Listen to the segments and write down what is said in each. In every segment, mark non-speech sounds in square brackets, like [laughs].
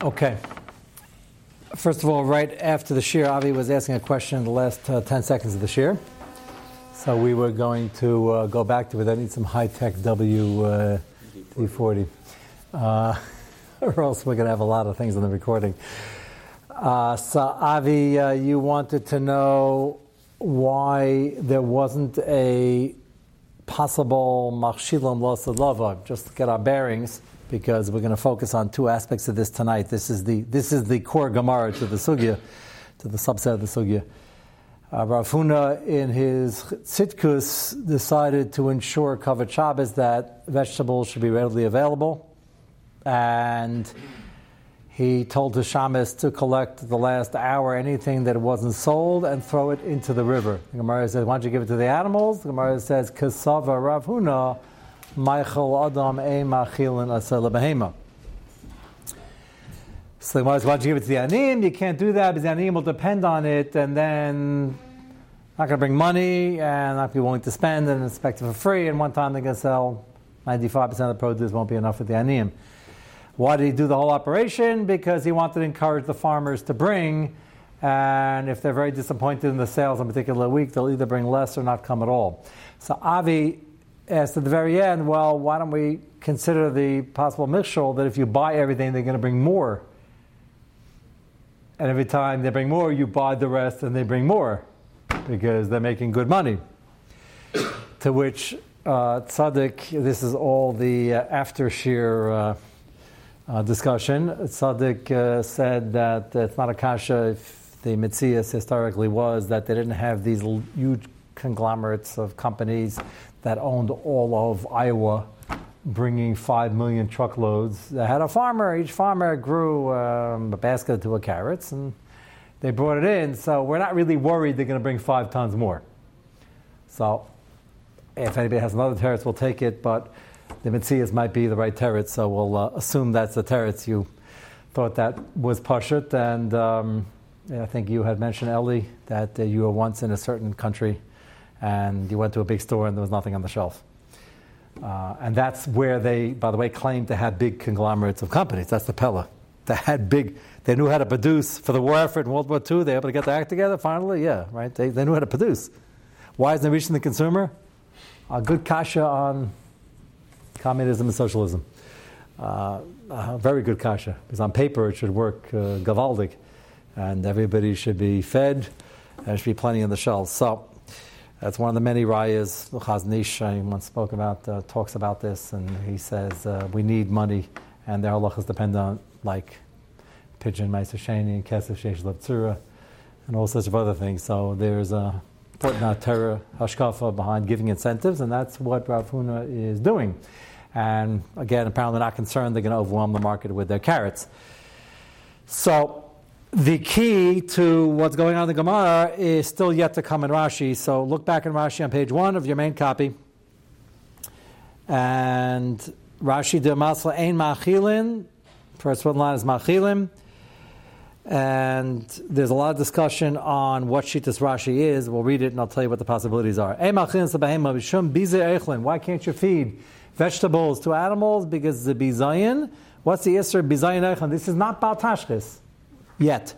Okay. First of all, right after the shir, Avi was asking a question in the last uh, 10 seconds of the shir. So we were going to uh, go back to it. I need some high tech WD-40. Uh, [laughs] or else we're going to have a lot of things on the recording. Uh, so, Avi, uh, you wanted to know why there wasn't a possible machshilam losalava, just to get our bearings, because we're going to focus on two aspects of this tonight. This is the, this is the core Gemara to the sugya, to the subset of the sugya. Uh, Rav Huna, in his tzitkus, decided to ensure covered Shabbos that vegetables should be readily available and he told the shamus to collect the last hour anything that wasn't sold and throw it into the river. The Gemara says, why don't you give it to the animals? The Gemara says, Kasava Rav Huna, Michael Adam E Machilin Asela Behema. So why don't you give it to the anim? You can't do that because the anim will depend on it and then not going to bring money and not be willing to spend and expect it for free. And one time they're going to sell 95% of the produce won't be enough for the anim. Why did he do the whole operation? Because he wanted to encourage the farmers to bring, and if they're very disappointed in the sales on a particular week, they'll either bring less or not come at all. So Avi asked at the very end, well, why don't we consider the possible mishal that if you buy everything, they're going to bring more. And every time they bring more, you buy the rest and they bring more because they're making good money. [coughs] to which uh, Tzaddik, this is all the uh, after shear. Uh, uh, discussion. Tzaddik uh, said that it's not a kasha if the Mitzias historically was that they didn't have these huge conglomerates of companies that owned all of Iowa, bringing five million truckloads. They had a farmer. Each farmer grew um, a basket to a carrots, and they brought it in. So we're not really worried they're going to bring five tons more. So if anybody has another terrace, we'll take it. But the Mitzias might be the right teretz, so we'll uh, assume that's the teretz. You thought that was Pashut, and um, I think you had mentioned, Ellie, that uh, you were once in a certain country and you went to a big store and there was nothing on the shelf. Uh, and that's where they, by the way, claim to have big conglomerates of companies. That's the Pella. They had big, they knew how to produce for the war effort in World War II. They were able to get their act together finally? Yeah, right? They, they knew how to produce. Why isn't it reaching the consumer? A good kasha on communism and socialism. Uh, a very good kasha, because on paper it should work uh, gavaldic, and everybody should be fed, and there should be plenty on the shelves. So that's one of the many rayas. Chazon Ish, once spoke about, uh, talks about this, and he says uh, we need money, and their halachas depend on like pigeon meiser sheni and kesef sheish leptzura, and all sorts of other things. So there's a important terror hashkafa behind giving incentives, and that's what Rav Huna is doing. And again, apparently not concerned they're going to overwhelm the market with their carrots. So the key to what's going on in the Gemara is still yet to come in Rashi. So look back in Rashi on page one of your main copy. And Rashi de Masla Ein Machilin. First one line is Machilin. And there's a lot of discussion on what Shitas Rashi is. We'll read it and I'll tell you what the possibilities are. Why can't you feed vegetables to animals because the bizayin. What's the Isser bizayin eichan? This is not baltashkis yet.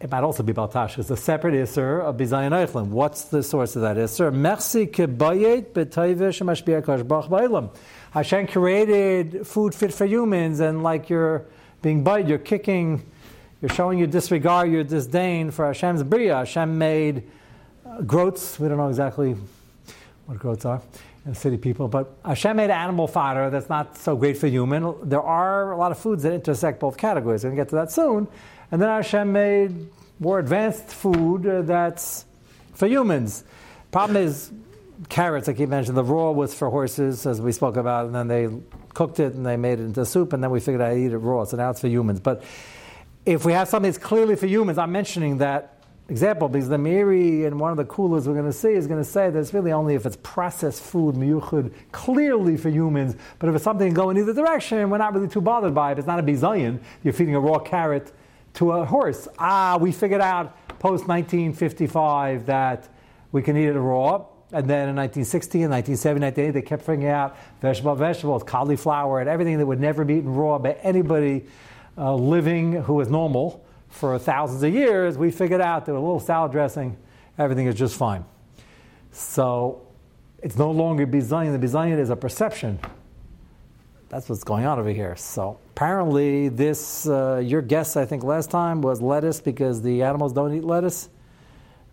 It might also be baltashkis, a separate Isser of bizayin eichlin. What's the source of that Isser? Merci kebayet b'tayvish mashbiach bach ba'ilam. Hashem created food fit for humans, and like you're being bite, you're kicking, you're showing your disregard, your disdain for Hashem's bria. Hashem made uh, groats. We don't know exactly what groats are and city people. But Hashem made animal fodder that's not so great for human. There are a lot of foods that intersect both categories. We're going to get to that soon. And then Hashem made more advanced food uh, that's for humans. Problem is, carrots, I keep mentioning, the raw was for horses, as we spoke about, and then they cooked it and they made it into soup, and then we figured I'd eat it raw, so now it's for humans. But if we have something that's clearly for humans, I'm mentioning that example because the Meiri and one of the coolers we're going to see is going to say that it's really only if it's processed food, miyuchud, clearly for humans, but if it's something going either direction, we're not really too bothered by it. It's not a bizayin, you're feeding a raw carrot to a horse. Ah, we figured out post 1955 that we can eat it raw. And then in 1960 and 1970, 1980, they kept figuring out vegetable, vegetables, cauliflower, and everything that would never be eaten raw by anybody uh, living who was normal for thousands of years, we figured out that with a little salad dressing, everything is just fine. So it's no longer bizayin. The bizayin is a perception. That's what's going on over here. So apparently, this uh, your guess I think last time was lettuce because the animals don't eat lettuce,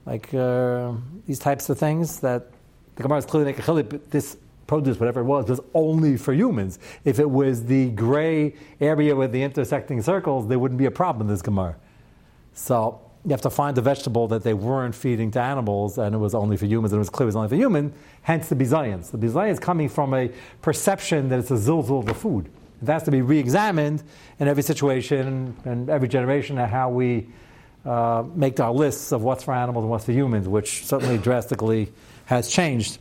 like uh, these types of things that the Gemara is clearly making but this produce, whatever it was, was only for humans. If it was the gray area with the intersecting circles, there wouldn't be a problem in this Gemara. So you have to find a vegetable that they weren't feeding to animals and it was only for humans and it was clear it was only for human, hence the bizayans. The bizayans is coming from a perception that it's a zilzul of the food. It has to be re examined in every situation and every generation of how we uh, make our lists of what's for animals and what's for humans, which certainly [coughs] drastically has changed.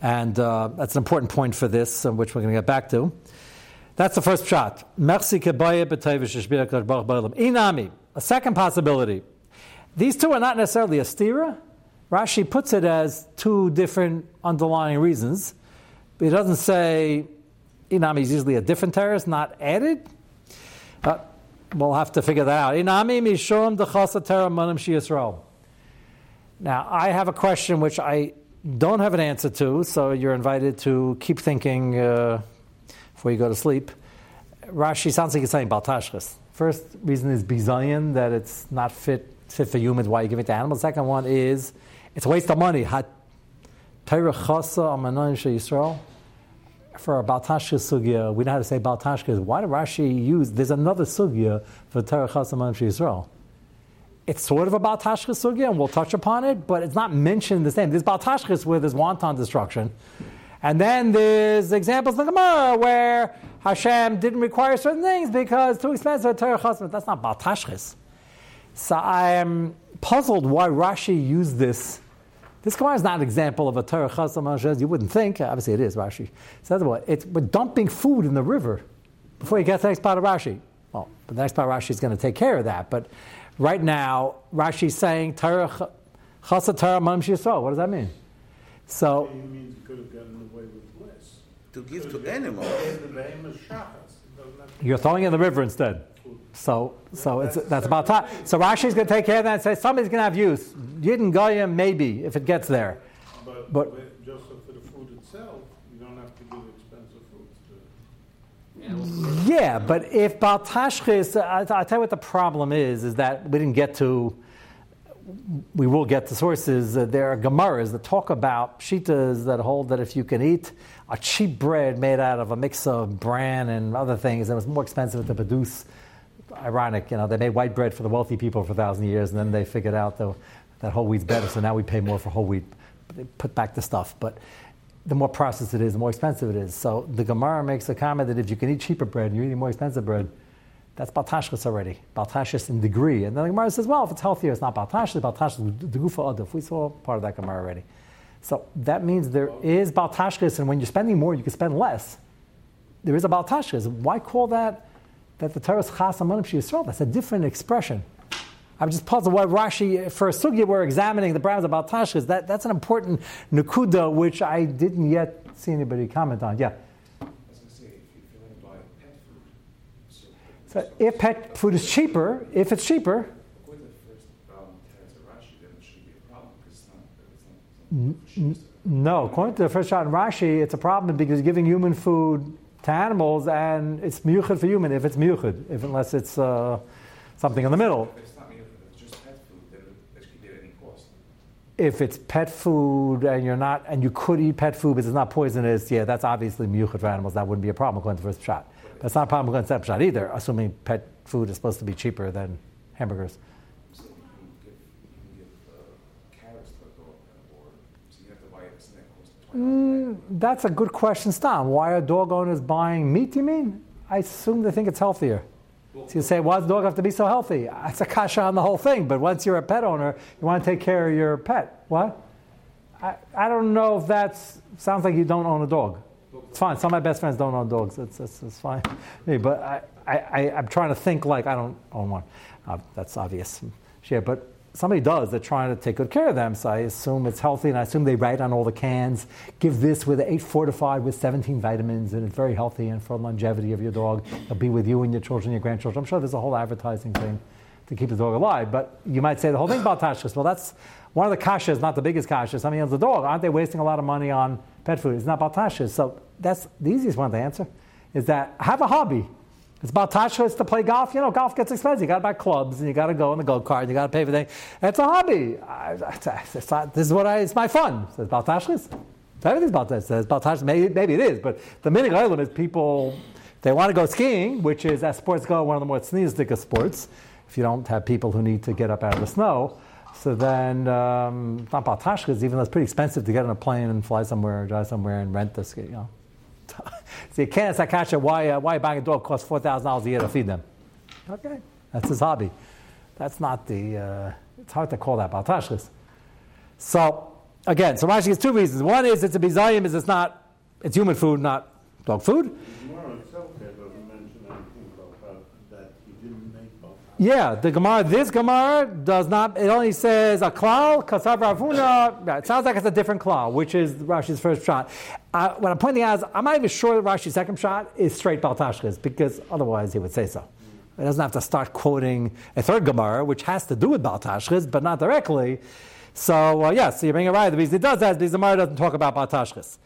And uh, that's an important point for this, uh, which we're going to get back to. That's the first shot. Inami. A second possibility. These two are not necessarily a stira. Rashi puts it as two different underlying reasons. But he doesn't say Inami is usually a different terrorist, not added. Uh, we'll have to figure that out. Inami mishom dechasa Yisrael. Now, I have a question which I don't have an answer to, so you're invited to keep thinking uh, before you go to sleep. Rashi sounds like he's saying Baltashchis. First reason is bizayin, that it's not fit, fit for humans, why you give it to animals. Second one is it's a waste of money. For a Baltashka sugya, we know how to say Baltashka. Why did Rashi use? There's another sugya for Terech Chasa Yisrael. It's sort of a Baltashka sugya, and we'll touch upon it, but it's not mentioned the same. There's Baltashkas where there's wanton destruction. And then there's examples in the Gemara where Hashem didn't require certain things because too expensive Torah chassid. That's not Baltashchis. So I am puzzled why Rashi used this. This Gemara is not an example of a Torah chassid. You wouldn't think. Obviously, it is Rashi. So what? It's we're dumping food in the river before you get to the next part of Rashi. Well, the next part of Rashi is going to take care of that. But right now, Rashi is saying Torah chassid Torah What does that mean? So to give to animals. You're throwing in the river instead. So, so it's, that's about time. So Rashi is going to take care of that and say somebody's going to have use. Yidden Goyim, maybe, if it gets there. But, but just for the food itself, you don't have to give expensive foods to. Yeah, but if Baltashchis, I, I tell you what the problem is, is that we didn't get to we will get to sources. Uh, there are Gemaras that talk about shitas that hold that if you can eat a cheap bread made out of a mix of bran and other things, it was more expensive to produce. Ironic, you know, they made white bread for the wealthy people for a thousand years, and then they figured out the, that whole wheat's better, so now we pay more for whole wheat. They put back the stuff, but the more processed it is, the more expensive it is. So the Gemara makes a comment that if you can eat cheaper bread and you're eating more expensive bread, that's Baltashchis already. Baltashchis in degree. And then the Gemara says, well, if it's healthier, it's not Baltashchis. Baltashchis the Gufa Adif. We saw part of that Gemara already. So that means there is Baltashchis, and when you're spending more, you can spend less. There is a Baltashchis. Why call that that the Torah is Chas Yisrael? That's a different expression. I'm just puzzled why Rashi, for a sugya we're examining the browns about Tashkas, that, that's an important nakuda which I didn't yet see anybody comment on. Yeah. If pet food is cheaper, if it's cheaper, no, according to the first shot in Rashi, it's a problem because giving human food to animals and it's miyuchad for human if it's miyuchad, if unless it's uh, something in the middle. If it's pet food and you're not, and you could eat pet food, but it's not poisonous, yeah, that's obviously miyuchad for animals. That wouldn't be a problem according to the first shot. That's not a problem with either, assuming pet food is supposed to be cheaper than hamburgers. Mm, that's a good question, Stan. Why are dog owners buying meat, you mean? I assume they think it's healthier. So you say, why does the dog have to be so healthy? It's a kasha on the whole thing, but once you're a pet owner, you want to take care of your pet. What? I, I don't know if that sounds like you don't own a dog. It's fine. Some of my best friends don't own dogs. It's, it's fine. [laughs] Me, but I, I, I, am trying to think like I don't own one. Uh, that's obvious. Yeah, but somebody does, they're trying to take good care of them. So I assume it's healthy, and I assume they write on all the cans, give this with eight fortified with 17 vitamins, and it's very healthy and for longevity of your dog. It'll be with you and your children, your grandchildren. I'm sure there's a whole advertising thing to keep the dog alive. But you might say the whole thing about tashkas. Well, that's one of the kashas, not the biggest kasha. Somebody owns the dog. Aren't they wasting a lot of money on pet food? It's not about tashkas. So that's the easiest one to answer. Is that have a hobby. It's about tashkas to play golf. You know, golf gets expensive. You got to buy clubs and you got to go in the go kart. You got to pay for things. It's a hobby. It's not, this is what I. It's my fun. So it's about tashkas. Everything's about this. It's. Maybe, maybe it is, but the meaning island is people. They want to go skiing, which is, as sports go, one of the more sneezestick of sports. If you don't have people who need to get up out of the snow, so then um, it's not about tashkas, even though it's pretty expensive to get on a plane and fly somewhere, or drive somewhere, and rent the ski. You know. so you can't ask Akasha why, uh, why buying a dog costs $4,000 a year to feed them. Okay, that's his hobby. That's not the, uh, it's hard to call that Baltashkas. So, again, so Rashi has two reasons. One is it's a bizayim, is it's not, it's human food, not dog food. Yeah, the Gemara, this Gemara does not, it only says a klal, kasav Rav Huna. It sounds like it's a different klal, which is Rashi's first shot. Uh, what I'm pointing out is, I'm not even sure that Rashi's second shot is straight Baltashkas, because otherwise he would say so. He doesn't have to start quoting a third Gemara, which has to do with Baltashkas, but not directly. So, uh, yes, yeah, so you bring it right. The reason it does that is because the Gemara doesn't talk about Baltashkas.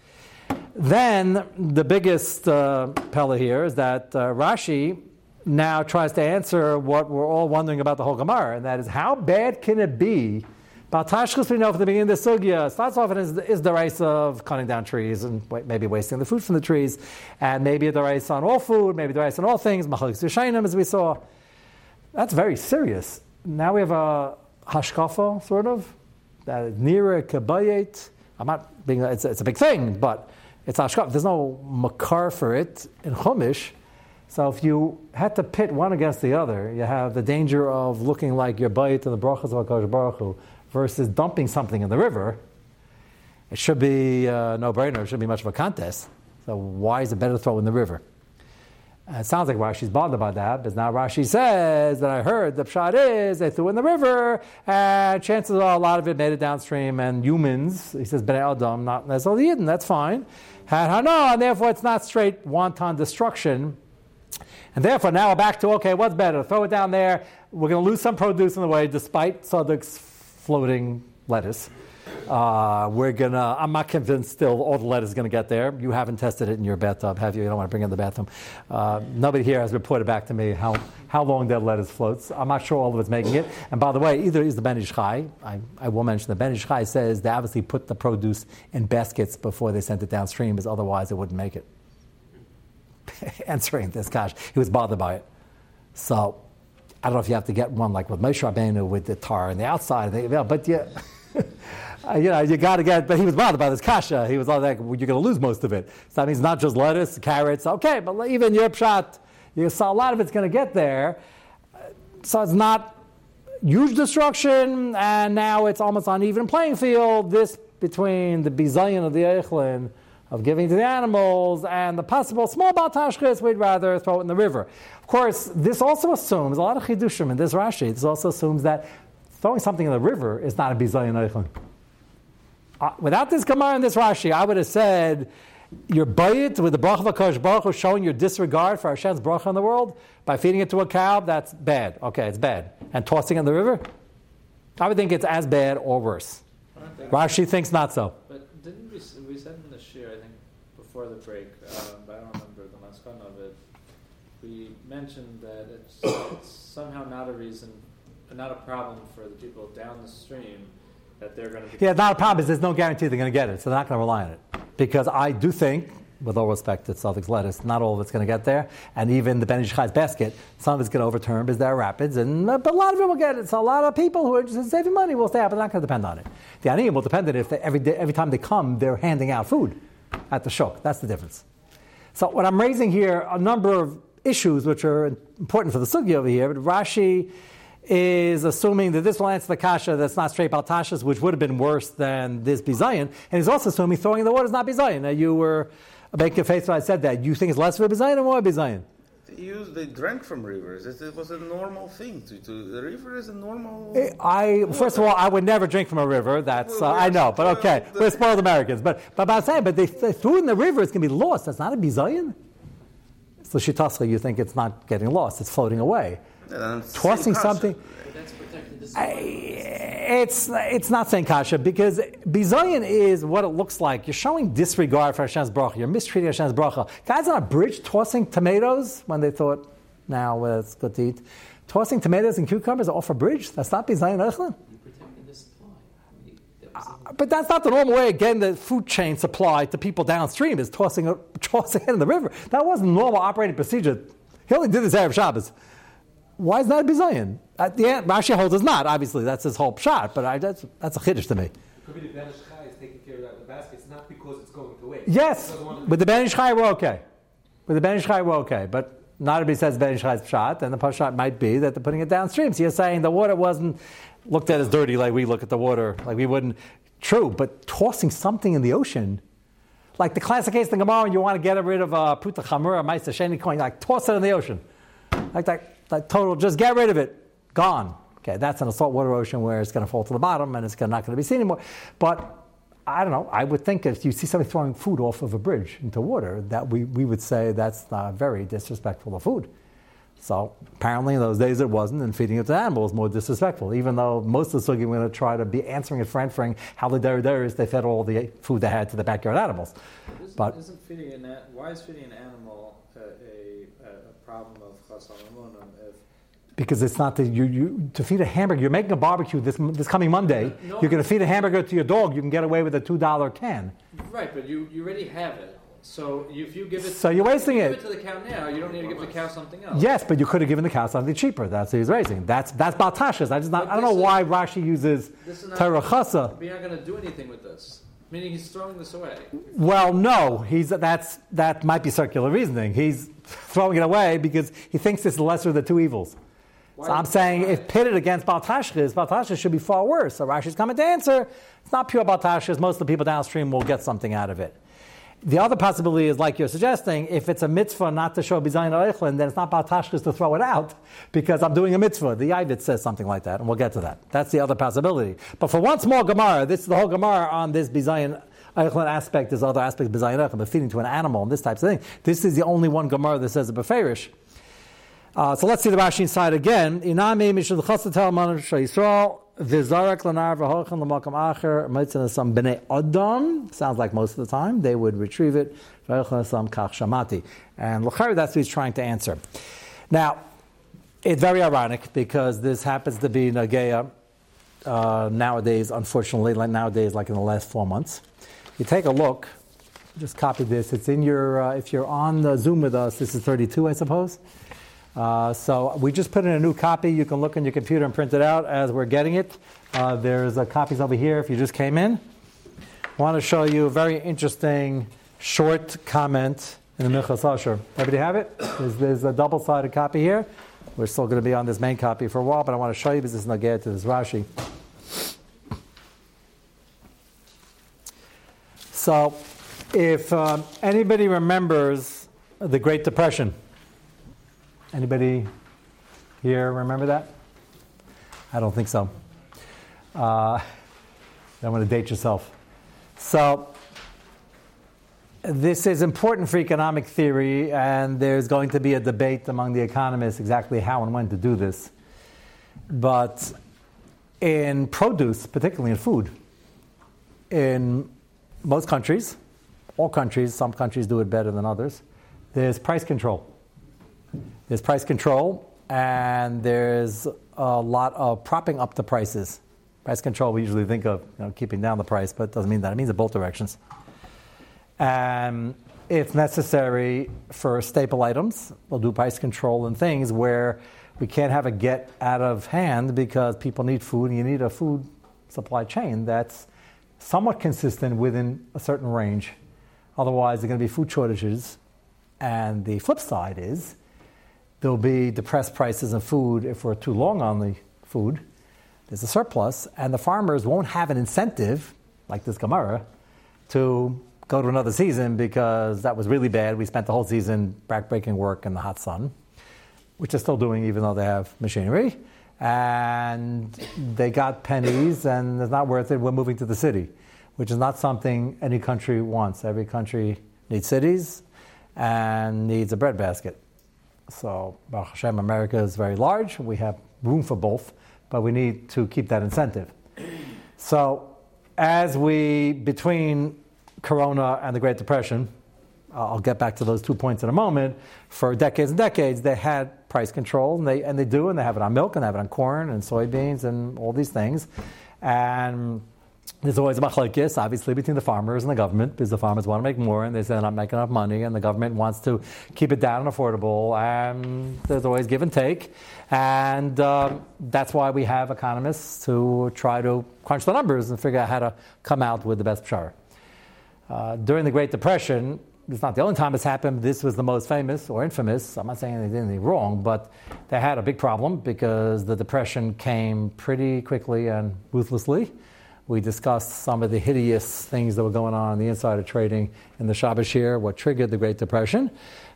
Then, the biggest uh, pella here is that uh, Rashi now tries to answer what we're all wondering about the whole Gemara, and that is how bad can it be? Baltashchus, we know from the beginning of the sugya, starts off as is the rice of cutting down trees and maybe wasting the food from the trees, and maybe the rice on all food, maybe the rice on all things, machalik sushainim, as we saw. That's very serious. Now we have a hashkafa, sort of, that is nearer kabayet. I'm not being, it's, it's a big thing, but it's hashkafa. There's no makar for it in Chumash. So if you had to pit one against the other, you have the danger of looking like your bite and the brachas of HaKadosh Baruch Hu versus dumping something in the river. It should be uh, no brainer. It shouldn't be much of a contest. So why is it better to throw in the river? And it sounds like Rashi's bothered by that, but now Rashi says that I heard the pshat is they threw in the river, and chances are a lot of it made it downstream, and humans, he says, Ben Adam, not necessarily Eden, that's fine, had hana, and therefore it's not straight wanton destruction and therefore, now we're back to okay, what's better? Throw it down there. We're going to lose some produce in the way, despite Saduk's floating lettuce. Uh, we're gonna. I'm not convinced still all the lettuce is gonna get there. You haven't tested it in your bathtub, have you? You don't want to bring it in the bathroom. Uh, nobody here has reported back to me how, how long that lettuce floats. I'm not sure all of it's making it. And by the way, either is the Ben Ish Chai. I, I will mention the Ben Ish Chai says they obviously put the produce in baskets before they sent it downstream, because otherwise it wouldn't make it. [laughs] answering this kash. He was bothered by it. So I don't know if you have to get one like with Moshe Rabbeinu with the tar on the outside, but you, [laughs] you know, you got to get. But he was bothered by this kasha. He was all like, well, "You're going to lose most of it." So that means not just lettuce, carrots. Okay, but even your pshat, you saw a lot of it's going to get there. So it's not huge destruction, and now it's almost an uneven playing field. This between the bizayin of the Eichlin of giving to the animals, and the possible small baltashkis, we'd rather throw it in the river. Of course, this also assumes, a lot of chidushim in this Rashi, this also assumes that throwing something in the river is not a bizayin eichlin. Uh, without this Gemara and this Rashi, I would have said, your bayit with the bracha of HaKadosh Baruch Hu showing your disregard for Hashem's bracha in the world by feeding it to a cow, that's bad. Okay, it's bad. And tossing it in the river? I would think it's as bad or worse. Rashi thinks not so. But didn't we, we said in the shir, I think, before the break, um, but I don't remember the maskana of it. We mentioned that it's, it's somehow not a reason, not a problem for the people down the stream that they're going to. Yeah, not a problem. Is there's no guarantee they're going to get it, so they're not going to rely on it. Because I do think with all respect to Celtics lettuce, not all of it's going to get there. And even the Ben Ish basket, some of it's going to overturn because there are rapids, and uh, but a lot of it will get it. So a lot of people who are just saving money will stay out, but they're not going to depend on it. The aniyim will depend on it if they, every, day, every time they come, they're handing out food at the shok. That's the difference. So what I'm raising here, a number of issues which are important for the sugi over here, but Rashi is assuming that this will answer the kasha that's not straight baltashas, which would have been worse than this bizayin, and he's also assuming throwing in the water is not bizayin. Now you were making a face when I said that. You think it's less of a bizayin or more bizayin? They used, they drank from rivers. It, it was a normal thing. To, to the river is a normal. Eh, I first of all, I would never drink from a river. That's uh, I know, but okay, spoiled. we're spoiled Americans. But but, but I'm saying, but they, they threw in the river. It's going to be lost. That's not a bizayin. So shitascha, you think it's not getting lost? It's floating away. The Tossing something. It's it's not saying kasha because bizayin is what it looks like. You're showing disregard for Hashem's bracha. You're mistreating Hashem's bracha. Guys on a bridge tossing tomatoes when they thought, now uh, it's good to eat. Tossing tomatoes and cucumbers off a bridge. That's not bizayin echlin. A- But that's not the normal way. Again, the food chain supply to people downstream is tossing tossing it [laughs] in the river. That wasn't normal operating procedure. He only did this Erev Shabbos. Why is that a bizayin? At uh, the end, Rashi holds it's not. Obviously, that's his whole shot. But I, that's that's a chiddush to me. Could be the Ben Ish Chai is taking care of that in the basket. It's not because it's going to waste. Yes, He doesn't want to- with the Ben Ish Chai, we're okay. With the Ben Ish Chai, we're okay. But not everybody says Ben Ish Chai's shot, and the shot might be that they're putting it downstream. So you're saying the water wasn't looked at as dirty like we look at the water, like we wouldn't. True, but tossing something in the ocean, like the classic case in the Gemara, you want to get rid of a puta chamura, ma'isa sheni coin, like toss it in the ocean, like that, like total, just get rid of it, gone. Okay, that's in a saltwater ocean where it's going to fall to the bottom and it's not going to be seen anymore. But I don't know. I would think if you see somebody throwing food off of a bridge into water, that we, we would say that's uh, very disrespectful of food. So apparently in those days it wasn't, and feeding it to animals more disrespectful. Even though most of the sugi we're going to try to be answering and answering how the derederis they fed all the food they had to the backyard animals. Isn't, But- isn't feeding an why is feeding an animal a, a a problem of if Because it's not that you, you to feed a hamburger. You're making a barbecue this this coming Monday. No. You're going to feed a hamburger to your dog. You can get away with a two dollar can. right, but you, you already have it. So if you give it, So you're wasting it. Give it to the cow now. You don't need to give the cow something else. Yes, but you could have given the cow something cheaper. That's what he's raising. That's that's baltashas. I just not, But I don't know this why Rashi uses is terachasa. We're not going to do anything with this. Meaning he's throwing this away. Well, no, he's that's that might be circular reasoning. He's throwing it away because he thinks it's the lesser of the two evils. Why- so I'm saying if pitted against Baltashkas, Baltashkas should be far worse. So Rashi's coming to answer. It's not pure Baltashkas. Most of the people downstream will get something out of it. The other possibility is, like you're suggesting, if it's a mitzvah not to show Bizayin Eichlin, then it's not Baltashkas to throw it out because I'm doing a mitzvah. The Yavit says something like that, and we'll get to that. That's the other possibility. But for one small Gemara, this is the whole Gemara on this Bizayin Eichlin aspect, there's other aspects of Bizayin Eichlin, but feeding to an animal and this type of thing. This is the only one Gemara that says a Beferish. Uh, so let's see the Rashi inside again. Inami mishul chasatel man v'zarak lanar v'hochan l'makam acher mitzvah some adam. Sounds like most of the time they would retrieve it. V'hochan kach shamati. And l'chari that's what he's trying to answer. Now, it's very ironic because this happens to be Nageya uh, nowadays, unfortunately, like nowadays, like in the last four months. You take a look, just copy this. It's in your, uh, if you're on the Zoom with us, this is 32, I suppose. Uh, so we just put in a new copy. You can look on your computer and print it out as we're getting it. Uh, there's uh, copies over here if you just came in. I want to show you a very interesting short comment in the Minchas Asher. Everybody have it? There's, there's a double-sided copy here. We're still going to be on this main copy for a while, but I want to show you because it's not get to this Rashi. So, if um, anybody remembers the Great Depression, anybody here remember that? I don't think so. Uh, don't want to date yourself. So, this is important for economic theory, and there's going to be a debate among the economists exactly how and when to do this. But in produce, particularly in food, in most countries, all countries, some countries do it better than others, there's price control. There's price control, and there's a lot of propping up the prices. Price control, we usually think of you know, keeping down the price, but it doesn't mean that. It means in both directions. And if necessary for staple items, we'll do price control and things where we can't have a get out of hand because people need food and you need a food supply chain that's somewhat consistent within a certain range. Otherwise, there are going to be food shortages. And the flip side is there'll be depressed prices of food if we're too long on the food. There's a surplus, and the farmers won't have an incentive, like this Gemara, to go to another season because that was really bad. We spent the whole season backbreaking work in the hot sun, which they're still doing even though they have machinery. And they got pennies, and it's not worth it. We're moving to the city, which is not something any country wants. Every country needs cities and needs a breadbasket. So, Baruch Hashem, America is very large. We have room for both, but we need to keep that incentive. So, as we, between Corona and the Great Depression, I'll get back to those two points in a moment. For decades and decades, they had price control, and they, and they do, and they have it on milk, and they have it on corn and soybeans and all these things. And there's always a machlekes, obviously, between the farmers and the government, because the farmers want to make more, and they say they're not making enough money, and the government wants to keep it down and affordable, and there's always give and take. And um, that's why we have economists to try to crunch the numbers and figure out how to come out with the best pshara. Uh, during the Great Depression, it's not the only time it's happened. This was the most famous or infamous. I'm not saying they did anything wrong, but they had a big problem because the Depression came pretty quickly and ruthlessly. We discussed some of the hideous things that were going on in the insider trading in the Shabbos year, what triggered the Great Depression,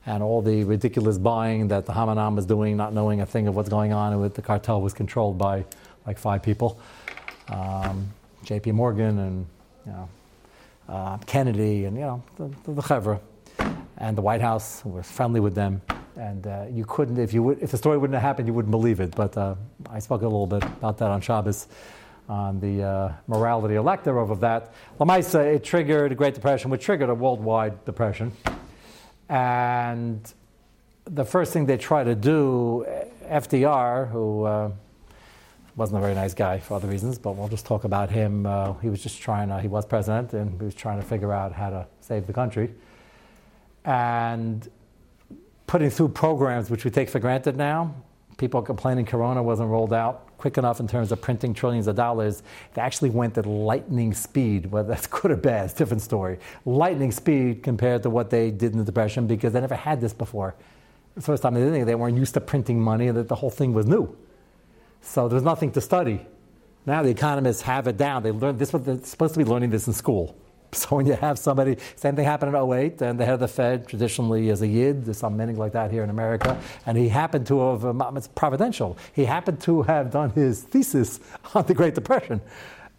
and all the ridiculous buying that the Hamanam was doing, not knowing a thing of what's going on, and the cartel was controlled by like five people, um, J.P. Morgan, and you know, uh, Kennedy, and you know the, the, the Chevra, and the White House was friendly with them. And uh, you couldn't, if you would, if the story wouldn't have happened, you wouldn't believe it. But uh, I spoke a little bit about that on Shabbos on the uh, morality elective of that. Lamaisa, it triggered a Great Depression, which triggered a worldwide depression. And the first thing they tried to do, FDR, who uh, wasn't a very nice guy for other reasons, but we'll just talk about him. Uh, he was just trying to, he was president, and he was trying to figure out how to save the country. And putting through programs which we take for granted now, people complaining Corona wasn't rolled out quick enough in terms of printing trillions of dollars. They actually went at lightning speed. Whether [laughs] that's good or bad, it's a different story. Lightning speed compared to what they did in the Depression because they never had this before. The first time they did it, they weren't used to printing money, and that the whole thing was new. So there was nothing to study. Now the economists have it down. They learned this. They're supposed to be learning this in school. [laughs] So when you have somebody, same thing happened in 08, and the head of the Fed traditionally is a Yid, there's some meaning like that here in America, and he happened to have, um, it's providential, he happened to have done his thesis on the Great Depression.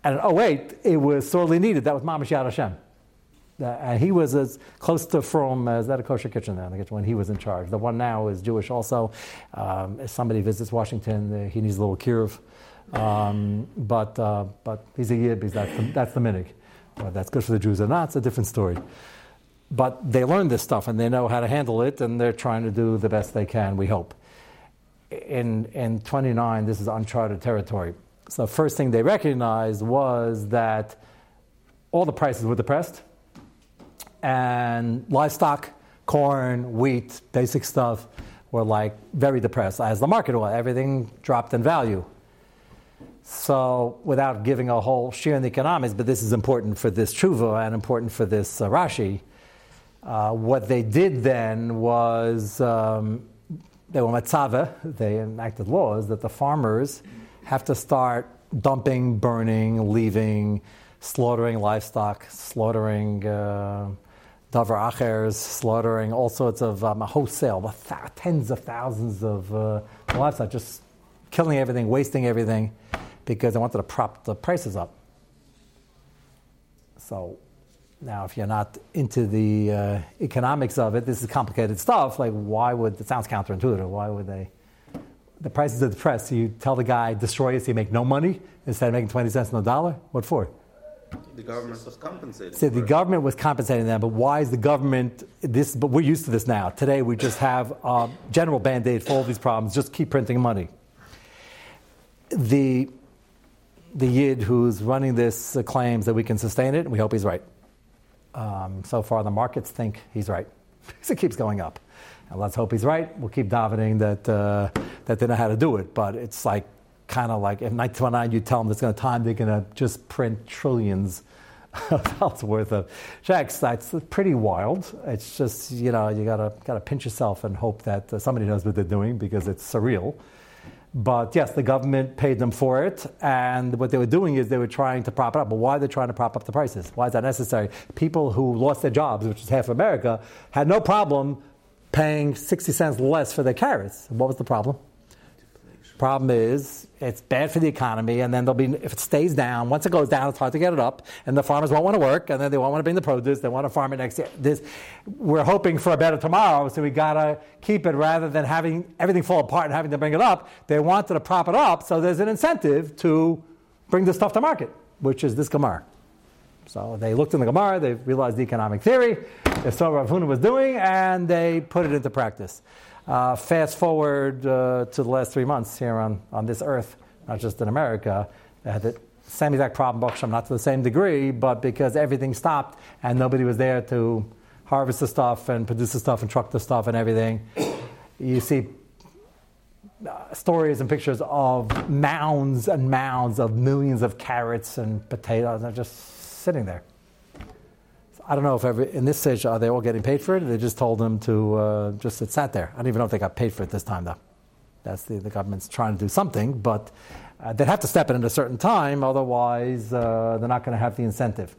And in 08, it was sorely needed. That was Mamash Yad Hashem. Uh, and he was as close to from as that a kosher kitchen there, when he was in charge. The one now is Jewish also. Um, if somebody visits Washington, uh, he needs a little kiruv. Um, but, uh, but he's a yid because that's the, that's the minig. That's good for the Jews or not, it's a different story. But they learn this stuff and they know how to handle it, and they're trying to do the best they can, we hope. In, in 29, this is uncharted territory. So, the first thing they recognized was that all the prices were depressed, and livestock, corn, wheat, basic stuff were like very depressed, as the market was. Everything dropped in value. So, without giving a whole share in the economics, but this is important for this tshuva and important for this uh, Rashi, uh, what they did then was um, they were matzava, they enacted laws that the farmers have to start dumping, burning, leaving, slaughtering livestock, slaughtering uh, davar achers, slaughtering all sorts of um, wholesale, tens of thousands of uh, livestock, just killing everything, wasting everything because they wanted to prop the prices up. So now, if you're not into the uh, economics of it, this is complicated stuff. Like, why would it sounds counterintuitive? Why would they? The prices are depressed. So you tell the guy destroy it, so you make no money instead of making twenty cents on the dollar. What for? The government was compensating. So the government was compensating them, but why is the government this? But we're used to this now. Today we just have a general band aid for all these problems. Just keep printing money. The the Yid who's running this claims that we can sustain it, and we hope he's right. Um, so far, the markets think he's right. [laughs] because it keeps going up. And let's hope he's right. We'll keep davening that, uh, that they know how to do it. But it's like kind of like if 1929 you tell them it's going to time they're going to just print trillions [laughs] of dollars worth of checks. That's pretty wild. It's just you know you gotta gotta pinch yourself and hope that uh, somebody knows what they're doing because it's surreal. But yes, the government paid them for it, and what they were doing is they were trying to prop it up. But why are they trying to prop up the prices? Why is that necessary? People who lost their jobs, which is half of America, had no problem paying 60 cents less for their carrots. What was the problem? Problem is, it's bad for the economy, and then there'll be if it stays down. Once it goes down, it's hard to get it up, and the farmers won't want to work, and then they won't want to bring the produce. They want to farm it next year. This, we're hoping for a better tomorrow, so we gotta keep it rather than having everything fall apart and having to bring it up. They wanted to prop it up, so there's an incentive to bring this stuff to market, which is this Gemara. So they looked in the Gemara, they realized the economic theory, they saw what Rav Huna was doing, and they put it into practice. Uh, fast forward uh, to the last three months here on, on this earth, not just in America, they had the same exact problem, Baksham, not to the same degree, but because everything stopped and nobody was there to harvest the stuff and produce the stuff and truck the stuff and everything. You see uh, stories and pictures of mounds and mounds of millions of carrots and potatoes. They're just sitting there. I don't know if every, in this stage are they all getting paid for it. They just told them to uh, just it sat there. I don't even know if they got paid for it this time though. That's the, the government's trying to do something, but uh, they'd have to step in at a certain time, otherwise uh, they're not going to have the incentive.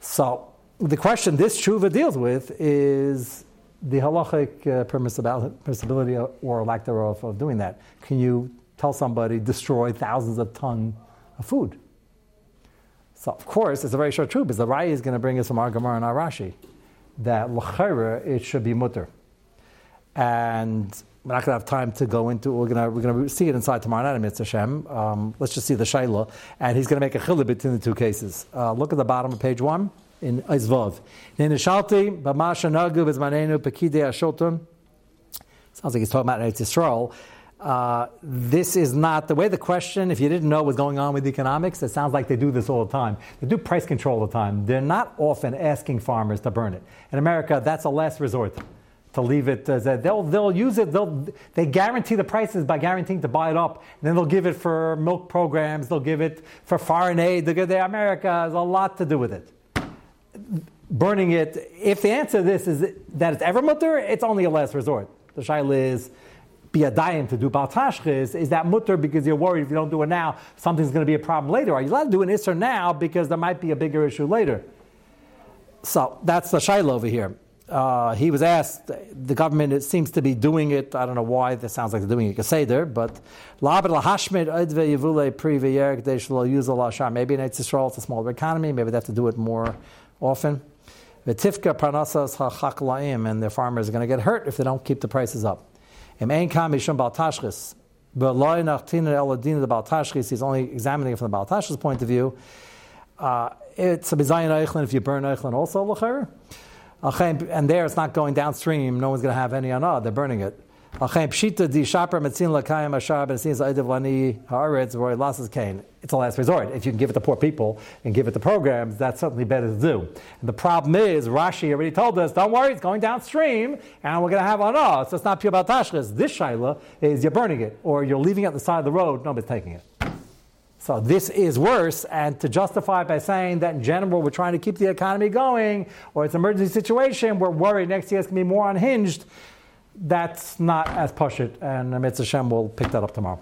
So the question this tshuva deals with is the halachic uh, permissibility or lack thereof of doing that. Can you tell somebody destroy thousands of tons of food? So of course, it's a very short truth because the Rai is going to bring us from our Gemara and our Rashi that l'chayra it should be mutter, and we're not going to have time to go into. We're going to we're going to see it inside tomorrow night. Mitzvah Hashem. Um, let's just see the shaila, and he's going to make a chiluk between the two cases. Uh, look at the bottom of page one in Izvav. Nenishalti b'masha nagu b'zmanenu pekidei. Sounds like he's talking about Eretz Yisrael. Uh, this is not the way the question, if you didn't know what's going on with economics, it sounds like they do this all the time. They do price control all the time. They're not often asking farmers to burn it. In America, that's a last resort to leave it they'll, they'll use it, they'll, they guarantee the prices by guaranteeing to buy it up. And then they'll give it for milk programs, they'll give it for foreign aid, they'll give it, America has a lot to do with it. Burning it, if the answer to this is that it's ever mutter, it's only a last resort. The shaila is, be a dayan to do baltashchis, is that mutter because you're worried if you don't do it now, something's going to be a problem later? Are you allowed to do an isser now because there might be a bigger issue later? So that's the shaila over here. Uh, he was asked, the government it seems to be doing it. I don't know why. This sounds like they're doing it but deshlo usa la sha. maybe in Eretz Yisrael it's a smaller economy. Maybe they have to do it more often. V'tifka parnasas ha'chaklaim, and their farmers are going to get hurt if they don't keep the prices up. Im ein kam mishum baltashchis, but loy nachtin eladin the baltashchis. He's only examining it from the baltashchis point of view. Uh, it's a bizayin eichlin if you burn eichlin also l'cher. And there it's not going downstream. No one's going to have any anah. They're burning it. It's a last resort. If you can give it to poor people and give it to programs, that's certainly better to do. And the problem is, Rashi already told us, don't worry, it's going downstream, and we're going to have anah. So it's not pure about. This shaila is you're burning it, or you're leaving it at the side of the road, nobody's taking it. So this is worse, and to justify it by saying that in general we're trying to keep the economy going, or it's an emergency situation, we're worried next year it's going to be more unhinged, that's not as push it, and Mitzvah Hashem will pick that up tomorrow.